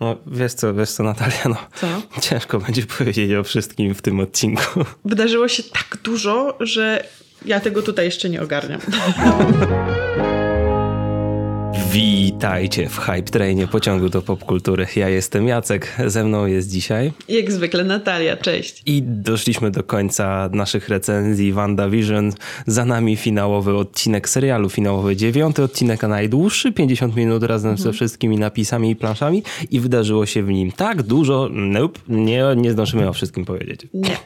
No, wiesz co, wiesz co, Natalia, no. Co? Ciężko będzie powiedzieć o wszystkim w tym odcinku. Wydarzyło się tak dużo, że ja tego tutaj jeszcze nie ogarniam. Witajcie w Hype Trainie pociągu do popkultury. Ja jestem Jacek, ze mną jest dzisiaj. Jak zwykle Natalia, cześć. I doszliśmy do końca naszych recenzji WandaVision. Za nami finałowy odcinek serialu, finałowy dziewiąty odcinek, a najdłuższy, 50 minut razem ze wszystkimi napisami i planszami. I wydarzyło się w nim tak dużo, nope, nie, nie zdążymy o wszystkim powiedzieć. Nie.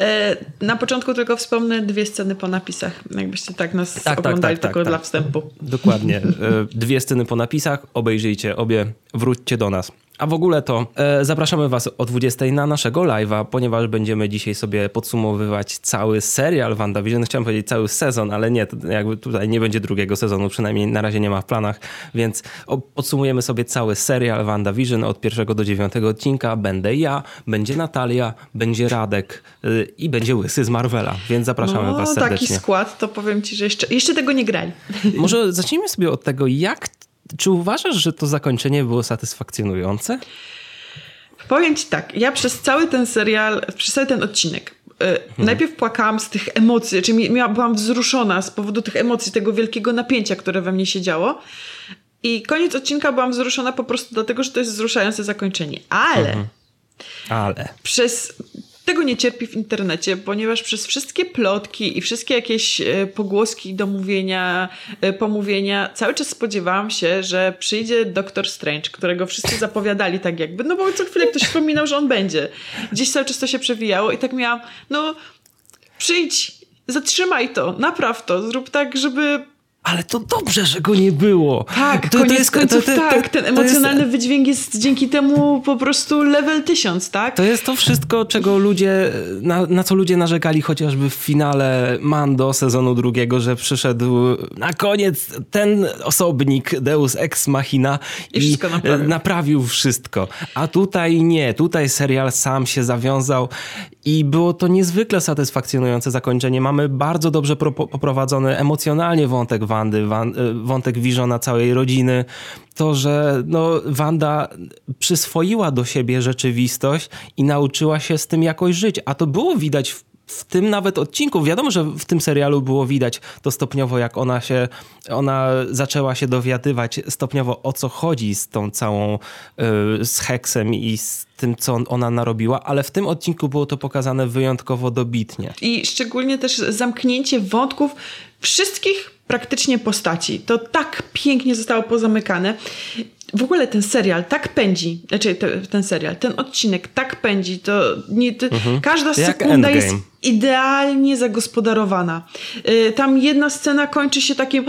E, na początku tylko wspomnę dwie sceny po napisach, jakbyście tak nas Tak, tak, oglądali tak, tak, tylko tak. dla wstępu. Dokładnie. E, Dwie sceny po napisach, obejrzyjcie obie, wróćcie do nas. A w ogóle to e, zapraszamy Was o 20 na naszego live'a, ponieważ będziemy dzisiaj sobie podsumowywać cały serial WandaVision. Chciałem powiedzieć cały sezon, ale nie, jakby tutaj nie będzie drugiego sezonu, przynajmniej na razie nie ma w planach, więc podsumujemy sobie cały serial WandaVision od pierwszego do dziewiątego odcinka. Będę ja, będzie Natalia, będzie Radek y, i będzie Łysy z Marvela, więc zapraszamy No, Was taki serdecznie. skład, to powiem ci, że jeszcze, jeszcze tego nie grali. Może zacznijmy sobie od tego, jak. Czy uważasz, że to zakończenie było satysfakcjonujące? Powiem ci tak, ja przez cały ten serial, przez cały ten odcinek, Mhm. najpierw płakałam z tych emocji, czyli miała, byłam wzruszona z powodu tych emocji, tego wielkiego napięcia, które we mnie siedziało. I koniec odcinka byłam wzruszona po prostu dlatego, że to jest wzruszające zakończenie. Ale Mhm. Ale. przez tego nie cierpi w internecie, ponieważ przez wszystkie plotki i wszystkie jakieś e, pogłoski, domówienia, e, pomówienia, cały czas spodziewałam się, że przyjdzie Doktor Strange, którego wszyscy zapowiadali tak jakby, no bo co chwilę ktoś wspominał, że on będzie. Gdzieś cały czas to się przewijało i tak miałam, no przyjdź, zatrzymaj to, napraw to, zrób tak, żeby Ale to dobrze, że go nie było. tak, To- to koniec jest- końców to- to- tak, to- ten to emocjonalny jest- wydźwięk jest dzięki temu po prostu level 1000, tak? To jest to wszystko, czego ludzie, na, na co ludzie narzekali chociażby w finale Mando sezonu drugiego, że przyszedł na koniec ten osobnik Deus Ex Machina I wszystko naprawił. naprawił wszystko. A tutaj nie, tutaj serial sam się zawiązał i było to niezwykle satysfakcjonujące zakończenie. Mamy bardzo dobrze pro- poprowadzony emocjonalnie wątek Wandy, wan, e, wątek Visiona całej rodziny. To, że no, Wanda przyswoiła do siebie rzeczywistość i nauczyła się z tym jakoś żyć. A to było widać w w tym nawet odcinku, wiadomo, że w tym serialu było widać to stopniowo, jak ona się, ona zaczęła się dowiadywać stopniowo o co chodzi z tą całą, y, z Heksem i z tym, co ona narobiła, ale w tym odcinku było to pokazane wyjątkowo dobitnie. I szczególnie też zamknięcie wątków wszystkich praktycznie postaci. To tak pięknie zostało pozamykane. W ogóle ten serial tak pędzi, znaczy te, ten serial, ten odcinek tak pędzi, to, nie, to każda Mhm. Jak sekunda jest idealnie zagospodarowana. Y, Tam jedna scena kończy się takim,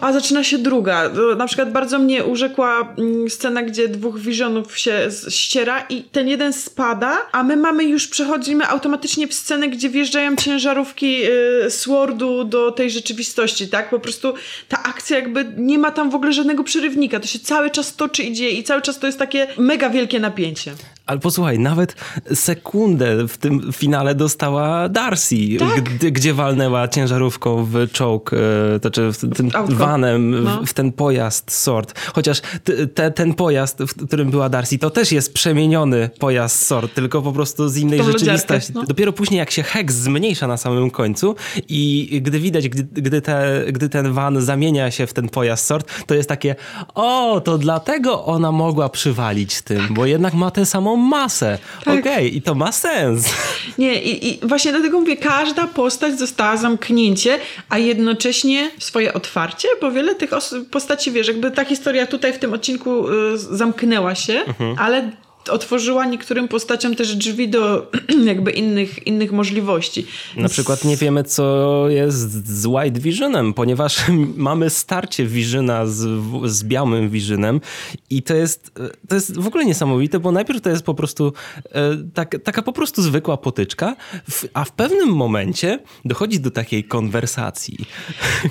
a zaczyna się druga. To Na przykład bardzo mnie urzekła mm, scena, gdzie dwóch wizjonów się ściera i ten jeden spada, a my mamy już, przechodzimy automatycznie w scenę, gdzie wjeżdżają ciężarówki y, Swordu do tej rzeczywistości, tak? Po prostu ta akcja jakby nie ma tam w ogóle żadnego przerywnika. To się cały czas toczy i dzieje i cały czas to jest takie mega wielkie napięcie. Ale posłuchaj, nawet sekundę w tym finale dostała Darcy, Tak. gdy, gdzie walnęła ciężarówką w czołg, e, to czy w tym autko. vanem, No. w, w ten pojazd Sword. Chociaż t, te, ten pojazd, w którym była Darcy, to też jest przemieniony pojazd Sword, tylko po prostu z innej rzeczywistości. no. Dopiero później jak się Hex zmniejsza na samym końcu i gdy widać, gdy, gdy, te, gdy ten van zamienia się w ten pojazd Sword, to jest takie, o, to dlatego ona mogła przywalić tym, bo jednak ma tę samą masę. Tak. Okej, i to ma sens. Nie, i, i właśnie dlatego mówię, każda postać została zamknięcie, a jednocześnie swoje otwarcie, bo wiele tych os- postaci, wiesz, jakby ta historia tutaj w tym odcinku y, zamknęła się, Mhm. ale otworzyła niektórym postaciom też drzwi do jakby innych, innych możliwości. Na przykład nie wiemy, co jest z White Visionem, ponieważ mamy starcie Visiona z, z białym Visionem i to jest, to jest w ogóle niesamowite, bo najpierw to jest po prostu e, tak, taka po prostu zwykła potyczka, a w pewnym momencie dochodzi do takiej konwersacji.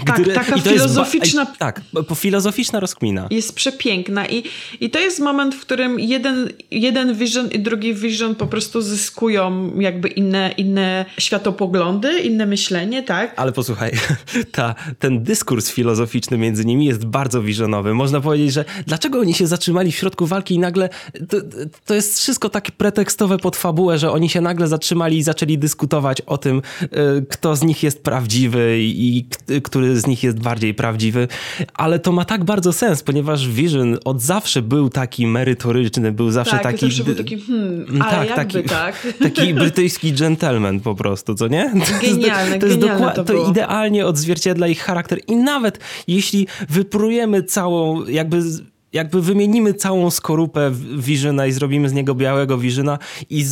Tak, taka jest ba- filozoficzna- i- tak, filozoficzna rozkmina. jest przepiękna i, i to jest moment, w którym jeden, jeden Vision i drugi Vision po prostu zyskują jakby inne, inne światopoglądy, inne myślenie, tak? Ale posłuchaj, ta, ten dyskurs filozoficzny między nimi jest bardzo visionowy. Można powiedzieć, że dlaczego oni się zatrzymali w środku walki i nagle to, to jest wszystko takie pretekstowe pod fabułę, że oni się nagle zatrzymali i zaczęli dyskutować o tym, y, kto z nich jest prawdziwy i który z nich jest bardziej prawdziwy. Ale to ma tak bardzo sens, ponieważ Vision od zawsze był taki merytoryczny, był zawsze tak, taki... Zawsze był taki, hmm, ale tak, jakby taki, tak. Taki brytyjski gentleman po prostu, co nie? Genialne, to jest, to, jest to, to idealnie odzwierciedla ich charakter i nawet jeśli wyprujemy całą jakby jakby wymienimy całą skorupę Visiona i zrobimy z niego białego Visiona i,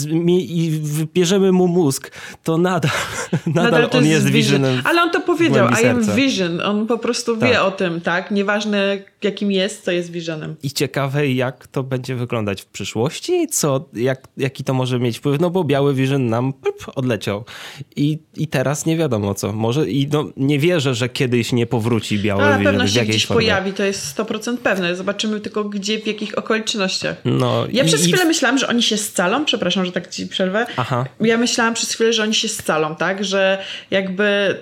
i wybierzemy mu mózg, to nadal, nadal, nadal on jest, jest. Ale on to powiedział, I am Vision. On po prostu wie tak. o tym, tak? Nieważne jakim jest, to jest Visionem. I ciekawe jak to będzie wyglądać w przyszłości, co, jak, jaki to może mieć wpływ, no bo biały Vision nam pup, odleciał. I, I teraz nie wiadomo co. Może i no, nie wierzę, że kiedyś nie powróci biały A, Vision w jakiejś formie. pojawi, to jest 100% pewne. Zobaczymy tylko gdzie, w jakich okolicznościach. No, ja i, przez chwilę i... myślałam, że oni się scalą, przepraszam, że tak ci przerwę. Aha. Ja myślałam przez chwilę, że oni się scalą, tak? Że jakby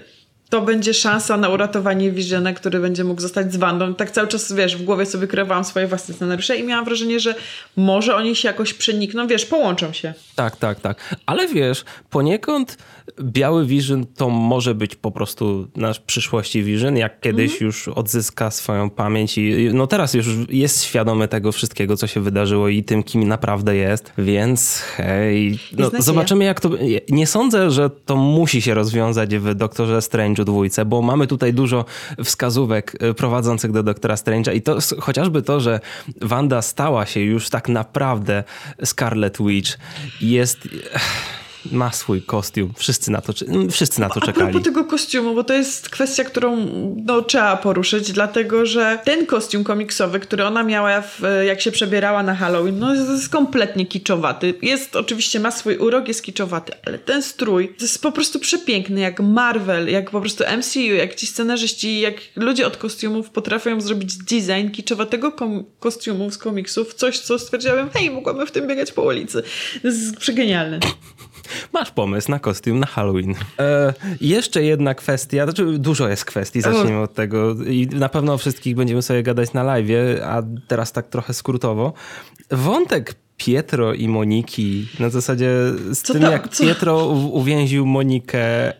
to będzie szansa na uratowanie Visiona, który będzie mógł zostać z Wandą. Tak cały czas, wiesz, w głowie sobie kreowałam swoje własne scenariusze i miałam wrażenie, że może oni się jakoś przenikną, wiesz, połączą się. Tak, tak, tak. Ale wiesz, poniekąd biały Vision to może być po prostu nasz przyszłości Vision, jak kiedyś mhm. już odzyska swoją pamięć i no teraz już jest świadomy tego wszystkiego, co się wydarzyło i tym, kim naprawdę jest, więc hej, no, zobaczymy jak to... Nie sądzę, że to musi się rozwiązać w Doktorze Strange'u dwójce, bo mamy tutaj dużo wskazówek e, prowadzących do Doktora Strange'a. I to chociażby to, że Wanda stała się już tak naprawdę Scarlet Witch jest ma swój kostium. Wszyscy na to, wszyscy na to czekali. A propos tego kostiumu, bo to jest kwestia, którą no, trzeba poruszyć, dlatego że ten kostium komiksowy, który ona miała, w, jak się przebierała na Halloween, no jest, kompletnie kiczowaty. Jest, oczywiście ma swój urok, jest kiczowaty, ale ten strój jest po prostu przepiękny, jak Marvel, jak po prostu MCU, jak ci scenarzyści, jak ludzie od kostiumów potrafią zrobić design kiczowatego kom- kostiumu z komiksów, coś, co stwierdziłem, hej, mogłabym w tym biegać po ulicy. To jest przegenialne. Masz pomysł na kostium na Halloween. E, jeszcze jedna kwestia, znaczy dużo jest kwestii, zacznijmy od tego i na pewno o wszystkich będziemy sobie gadać na live, a teraz tak trochę skrótowo. Wątek Pietro i Moniki, na zasadzie z co tym, to, jak co? Pietro uwięził Monikę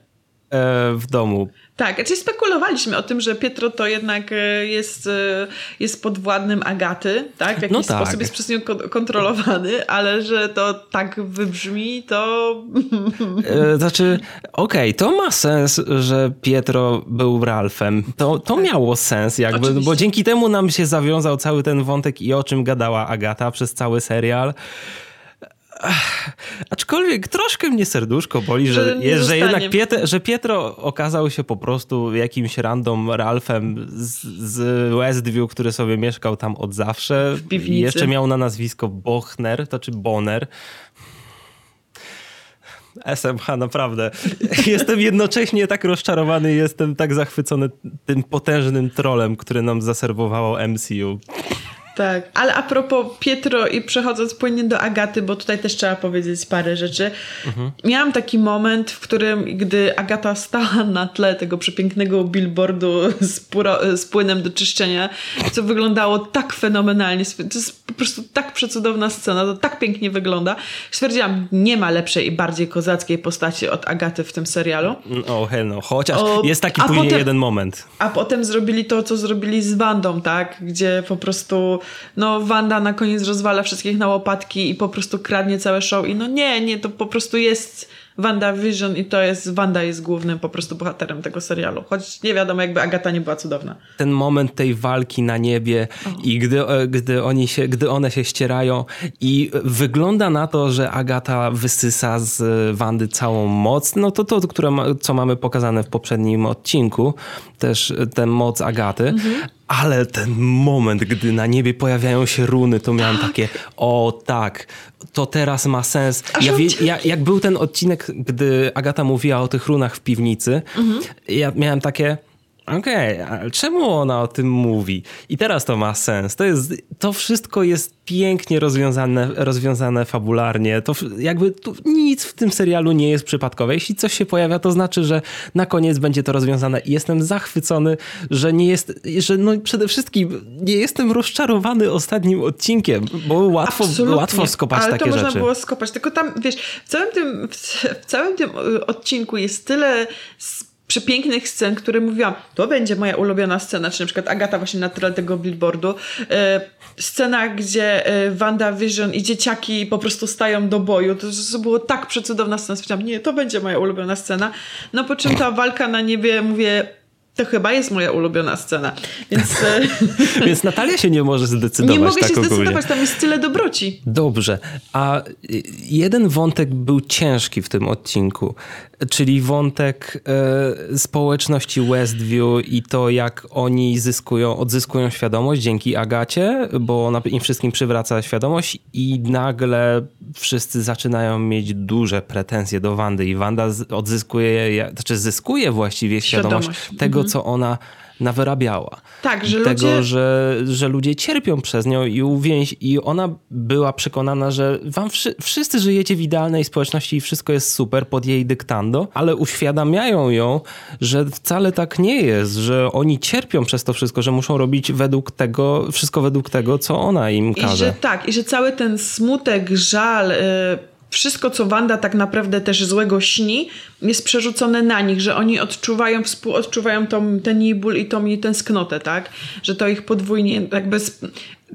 w domu tak, czyli spekulowaliśmy o tym, że Pietro to jednak e, jest, e, jest podwładnym Agaty, tak? W jakiś no tak. sposób jest przez nią kontrolowany, ale że to tak wybrzmi, to... E, znaczy, okej, okay, to ma sens, że Pietro był Ralfem. To, to tak. miało sens jakby, Oczywiście. bo dzięki temu nam się zawiązał cały ten wątek i o czym gadała Agata przez cały serial. Aczkolwiek troszkę mnie serduszko boli, że, że, że jednak Pietro, że Pietro okazał się po prostu jakimś random Ralphem z, z Westview, który sobie mieszkał tam od zawsze. I jeszcze miał na nazwisko Bochner, to czy Bonner. SMH, naprawdę. Jestem jednocześnie tak rozczarowany, jestem tak zachwycony tym potężnym trolem, który nam zaserwowało MCU. Tak, ale a propos Pietro i przechodząc płynnie do Agaty, bo tutaj też trzeba powiedzieć parę rzeczy. Mhm. Miałam taki moment, w którym gdy Agata stała na tle tego przepięknego billboardu z, puro, z płynem do czyszczenia, co wyglądało tak fenomenalnie. To jest po prostu tak przecudowna scena, to tak pięknie wygląda. Stwierdziłam, nie ma lepszej i bardziej kozackiej postaci od Agaty w tym serialu. O, no. Chociaż o, jest taki później potem, jeden moment. A potem zrobili to, co zrobili z Wandą, tak? Gdzie po prostu no Wanda na koniec rozwala wszystkich na łopatki i po prostu kradnie całe show i no nie, nie, to po prostu jest Wanda Vision i to jest, Wanda jest głównym po prostu bohaterem tego serialu. Choć nie wiadomo, jakby Agata nie była cudowna. Ten moment tej walki na niebie oh. i gdy, e, gdy, oni się, gdy one się ścierają i wygląda na to, że Agata wysysa z Wandy całą moc, no to to, które ma, co mamy pokazane w poprzednim odcinku, też tę moc Agaty, mhm. Ale ten moment, gdy na niebie pojawiają się runy, to miałem tak. takie, o tak, to teraz ma sens. Ja ja, jak był ten odcinek, gdy Agata mówiła o tych runach w piwnicy, mhm. ja miałem takie Okej, okay, ale czemu ona o tym mówi? I teraz to ma sens. To, jest, to wszystko jest pięknie rozwiązane, rozwiązane fabularnie. To jakby nic w tym serialu nie jest przypadkowe. Jeśli coś się pojawia, to znaczy, że na koniec będzie to rozwiązane. I jestem zachwycony, że nie jest, że no przede wszystkim nie jestem rozczarowany ostatnim odcinkiem, bo łatwo, łatwo skopać ale takie rzeczy. Ale to można było skopać. Tylko tam, wiesz, w całym tym, w całym tym odcinku jest tyle przepięknych scen, które mówiłam, to będzie moja ulubiona scena, czy na przykład Agata właśnie na tle tego billboardu. E, scena, gdzie e, Wanda Vision i dzieciaki po prostu stają do boju. To, było tak przecudowna scena. Stwierdziłam, nie, to będzie moja ulubiona scena. No po czym ta walka na niebie, mówię, to chyba jest moja ulubiona scena. Więc, e, Więc Natalia się nie może zdecydować. Nie mogę tak się ogólnie. zdecydować, tam jest tyle dobroci. Dobrze. A jeden wątek był ciężki w tym odcinku czyli wątek e, społeczności Westview i to, jak oni zyskują, odzyskują świadomość dzięki Agacie, bo ona im wszystkim przywraca świadomość i nagle wszyscy zaczynają mieć duże pretensje do Wandy i Wanda odzyskuje, znaczy zyskuje właściwie świadomość, świadomość. tego, mhm. co ona nawyrabiała. Tak, że tego, ludzie... że, że ludzie cierpią przez nią i uwięź i ona była przekonana, że wam wszy wszyscy żyjecie w idealnej społeczności i wszystko jest super pod jej dyktando, ale uświadamiają ją, że wcale tak nie jest, że oni cierpią przez to wszystko, że muszą robić według tego, wszystko według tego, co ona im każe. I że tak, i że cały ten smutek, żal, yy wszystko, co Wanda tak naprawdę też złego śni, jest przerzucone na nich, że oni odczuwają, współodczuwają tą, ten jej ból i tą jej tęsknotę, tak? Że to ich podwójnie jakby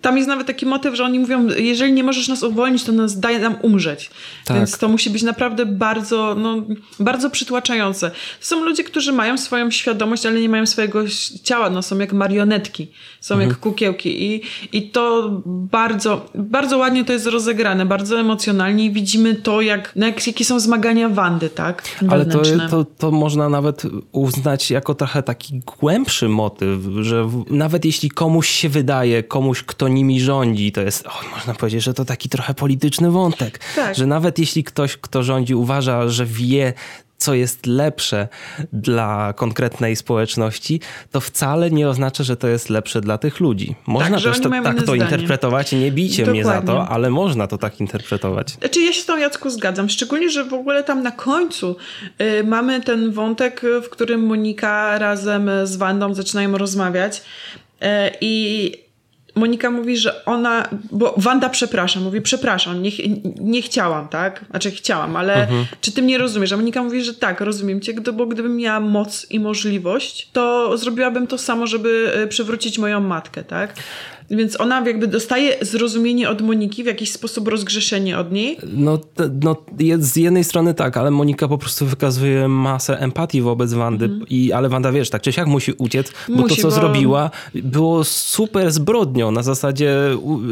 tam jest nawet taki motyw, że oni mówią, jeżeli nie możesz nas uwolnić, to nas daj nam umrzeć. Tak. Więc to musi być naprawdę bardzo, no, bardzo przytłaczające. Są ludzie, którzy mają swoją świadomość, ale nie mają swojego ciała, no, są jak marionetki, są mhm. jak kukiełki i, i to bardzo, bardzo ładnie to jest rozegrane, bardzo emocjonalnie i widzimy to, jak, no, jak jakie są zmagania Wandy, tak? Ale to, to, to można nawet uznać jako trochę taki głębszy motyw, że nawet jeśli komuś się wydaje, komuś, kto kto nimi rządzi. To jest, można powiedzieć, że to taki trochę polityczny wątek. Tak. Że nawet jeśli ktoś, kto rządzi, uważa, że wie, co jest lepsze dla konkretnej społeczności, to wcale nie oznacza, że to jest lepsze dla tych ludzi. Można tak, też to, tak to zdanie. interpretować, nie bijcie Dokładnie. mnie za to, ale można to tak interpretować. Znaczy ja się z tą Jacku zgadzam, szczególnie, że w ogóle tam na końcu y, mamy ten wątek, w którym Monika razem z Wandą zaczynają rozmawiać y, i Monika mówi, że ona, bo Wanda przepraszam, mówi przepraszam, nie, nie chciałam, tak? Znaczy chciałam, ale mhm. czy ty mnie rozumiesz? A Monika mówi, że tak, rozumiem cię, bo gdybym miała moc i możliwość, to zrobiłabym to samo, żeby e, przywrócić moją matkę, tak? Więc ona jakby dostaje zrozumienie od Moniki, w jakiś sposób rozgrzeszenie od niej. No, no z jednej strony tak, ale Monika po prostu wykazuje masę empatii wobec Wandy. Mm. I, ale Wanda, wiesz, tak czy siak musi uciec, bo musi, to, co bo... zrobiła, było super zbrodnią. Na zasadzie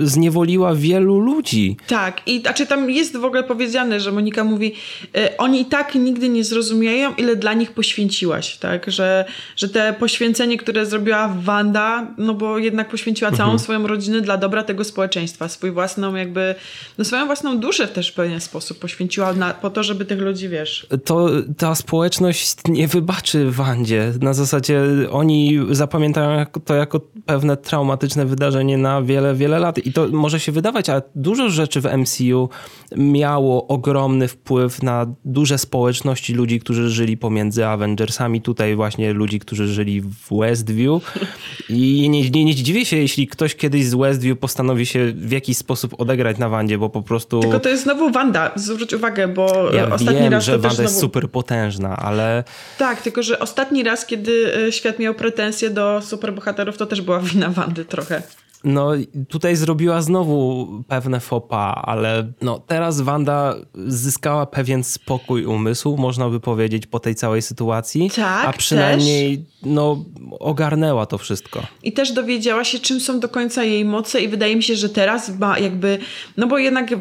zniewoliła wielu ludzi. Tak. I znaczy tam jest w ogóle powiedziane, że Monika mówi, e, oni i tak nigdy nie zrozumieją, ile dla nich poświęciłaś, tak? Że, że te poświęcenie, które zrobiła Wanda, no bo jednak poświęciła całą mhm swoją rodzinę dla dobra tego społeczeństwa, swój własną jakby, no swoją własną duszę też w pewien sposób poświęciła na, po to, żeby tych ludzi, wiesz... To ta społeczność nie wybaczy Wandzie. Na zasadzie oni zapamiętają to jako pewne traumatyczne wydarzenie na wiele, wiele lat i to może się wydawać, ale dużo rzeczy w MCU miało ogromny wpływ na duże społeczności ludzi, którzy żyli pomiędzy Avengersami. Tutaj właśnie ludzi, którzy żyli w Westview i nie, nie, nie dziwię się, jeśli ktoś kiedyś z Westview postanowi się w jakiś sposób odegrać na Wandzie, bo po prostu... Tylko to jest znowu Wanda, zwróć uwagę, bo ja ostatni wiem, raz że Wanda znowu... jest super potężna, ale... Tak, tylko że ostatni raz, kiedy e, świat miał pretensje do superbohaterów, to też była wina Wandy trochę. No, tutaj zrobiła znowu pewne fopa, ale no, teraz Wanda zyskała pewien spokój umysłu, można by powiedzieć, po tej całej sytuacji. Tak, a przynajmniej też. no, ogarnęła to wszystko. I też dowiedziała się, czym są do końca jej moce, i wydaje mi się, że teraz ma jakby, no bo jednak. E,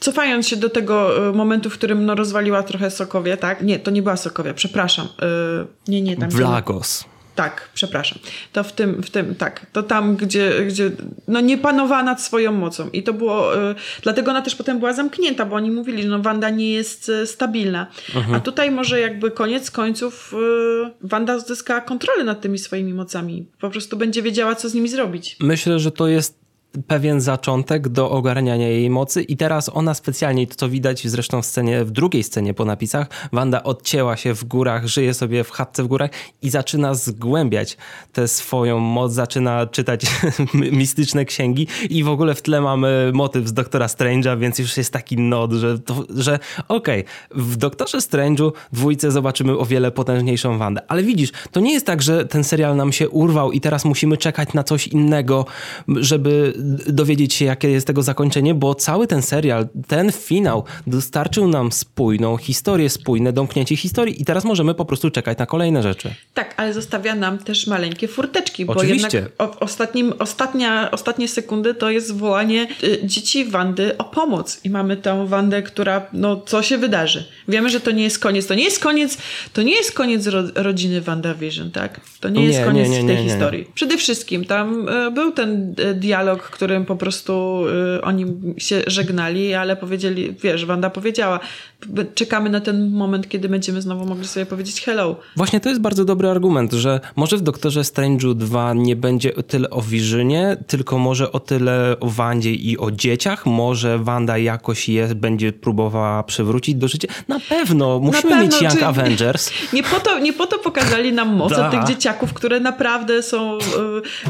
cofając się do tego e, momentu, w którym no, rozwaliła trochę Sokowie, tak? Nie, to nie była Sokowia, przepraszam. Yy, nie, nie, tam. Vlagos. Tak, przepraszam. To w tym, w tym, tak, to tam, gdzie, gdzie no nie panowała nad swoją mocą. I to było, y, dlatego ona też potem była zamknięta, bo oni mówili, że no Wanda nie jest y, stabilna. A tutaj może jakby koniec końców y, Wanda zyska kontrolę nad tymi swoimi mocami. Po prostu będzie wiedziała, co z nimi zrobić. Myślę, że to jest pewien zaczątek do ogarniania jej mocy i teraz ona specjalnie, to co widać zresztą w scenie, w drugiej scenie po napisach, Wanda odcięła się w górach, żyje sobie w chatce w górach i zaczyna zgłębiać tę swoją moc, zaczyna czytać mistyczne księgi i w ogóle w tle mamy motyw z Doktora Strange'a, więc już jest taki nod, że, to, że okej, okay, w Doktorze Strange'u dwójce zobaczymy o wiele potężniejszą Wandę, ale widzisz, to nie jest tak, że ten serial nam się urwał i teraz musimy czekać na coś innego, żeby dowiedzieć się, jakie jest tego zakończenie, bo cały ten serial, ten finał dostarczył nam spójną historię, spójne domknięcie historii i teraz możemy po prostu czekać na kolejne rzeczy. Tak, ale zostawia nam też maleńkie furteczki, Oczywiście. bo jednak o, ostatnim, ostatnia, ostatnie sekundy to jest wołanie y, dzieci Wandy o pomoc i mamy tę Wandę, która, no co się wydarzy? Wiemy, że to nie jest koniec, to nie jest koniec, to nie jest koniec ro, rodziny WandaVision, tak? To nie, nie jest koniec nie, nie, tej historii. Przede wszystkim tam y, był ten y, dialog, którym po prostu y, oni się żegnali, ale powiedzieli, wiesz, Wanda powiedziała, czekamy na ten moment, kiedy będziemy znowu mogli sobie powiedzieć hello. Właśnie to jest bardzo dobry argument, że może w Doktorze Strange'u 2 nie będzie tyle o Visionie, tylko może o tyle o Wandzie i o dzieciach. Może Wanda jakoś je będzie próbowała przywrócić do życia. Na pewno, musimy na pewno, mieć Young Avengers. Nie po, to, nie po to pokazali nam moce da. tych dzieciaków, które naprawdę są, y,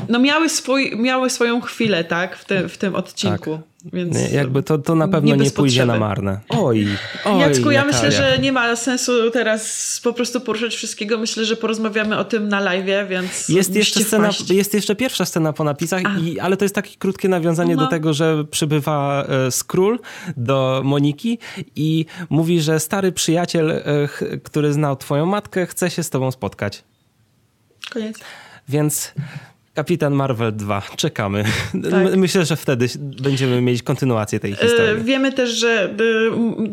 no miały, swój, miały swoją chwilę, tak, w, te, w tym odcinku. Tak. Więc nie, jakby to, to na pewno nie, nie pójdzie na marne. Oj, oj Jacku, ja myślę, że nie ma sensu teraz po prostu poruszać wszystkiego. Myślę, że porozmawiamy o tym na live, więc jest jeszcze scena, Jest jeszcze pierwsza scena po napisach, i, ale to jest takie krótkie nawiązanie no. do tego, że przybywa e, Skról do Moniki i mówi, że stary przyjaciel, e, który znał twoją matkę, chce się z tobą spotkać. Koniec. Więc Kapitan Marvel 2. Czekamy. Tak. Myślę, że wtedy będziemy mieć kontynuację tej historii. Wiemy też, że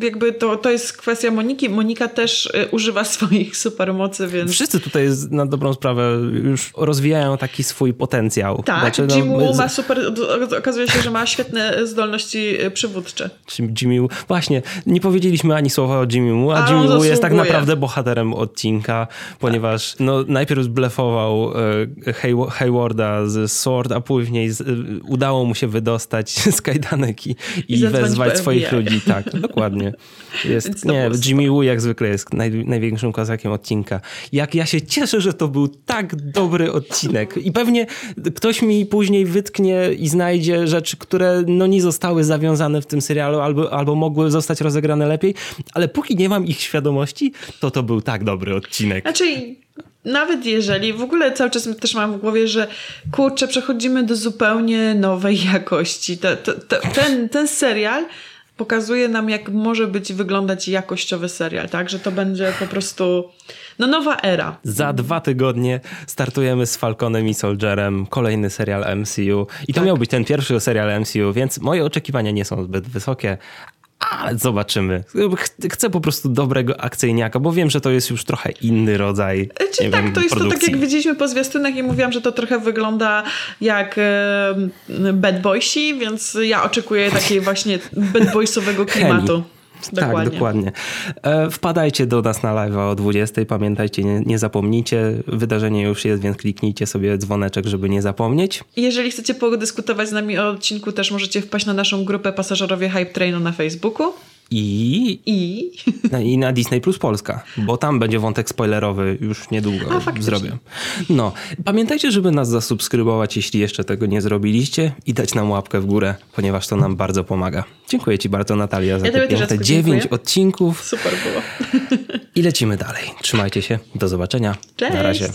jakby to, to jest kwestia Moniki. Monika też y, używa swoich supermocy, więc... Wszyscy tutaj na dobrą sprawę już rozwijają taki swój potencjał. Tak, znaczy, no, Jimmy ma super... Okazuje się, że ma świetne zdolności y, przywódcze. Jimmy. Właśnie, nie powiedzieliśmy ani słowa o Jimmy Woo, a, a Jimmy Woo jest tak naprawdę bohaterem odcinka, ponieważ tak. no, najpierw zblefował Hayward Z Sword, a później z, udało mu się wydostać z kajdanek i, i, I wezwać swoich ludzi. Tak, dokładnie. Jest, nie, Jimmy Woo jak zwykle jest naj, największym kozakiem odcinka. Jak ja się cieszę, że to był tak dobry odcinek. I pewnie ktoś mi później wytknie i znajdzie rzeczy, które no nie zostały zawiązane w tym serialu albo, albo mogły zostać rozegrane lepiej, ale póki nie mam ich świadomości, to to był tak dobry odcinek. Znaczy nawet jeżeli, w ogóle cały czas też mam w głowie, że kurczę, przechodzimy do zupełnie nowej jakości. Ten, ten serial pokazuje nam, jak może być wyglądać jakościowy serial, tak? Że to będzie po prostu no nowa era. Za dwa tygodnie startujemy z Falconem i Soldierem kolejny serial MCU i to tak. miał być ten pierwszy serial MCU, więc moje oczekiwania nie są zbyt wysokie, ale zobaczymy. Chcę po prostu dobrego akcyjniaka, bo wiem, że to jest już trochę inny rodzaj. Czy nie tak, wiem, to jest produkcji. to tak jak widzieliśmy po zwiastunach i mówiłam, że to trochę wygląda jak e, Bad Boysi, więc ja oczekuję takiej właśnie bad boysowego klimatu. Dokładnie. Tak, dokładnie. E, wpadajcie do nas na live o 20. Pamiętajcie, nie, nie, zapomnijcie. Wydarzenie już jest, więc kliknijcie sobie dzwoneczek, żeby nie zapomnieć. Jeżeli chcecie podyskutować z nami o odcinku, też możecie wpaść na naszą grupę Pasażerowie Hype Trainu na Facebooku. I, I? Na, I na Disney Plus Polska, bo tam będzie wątek spoilerowy już niedługo A, zrobię. No, pamiętajcie, żeby nas zasubskrybować, jeśli jeszcze tego nie zrobiliście i dać nam łapkę w górę, ponieważ to nam bardzo pomaga. Dziękuję Ci bardzo Natalia za ja te dziewięć odcinków. Super było. I lecimy dalej. Trzymajcie się. Do zobaczenia. Cześć. Na razie.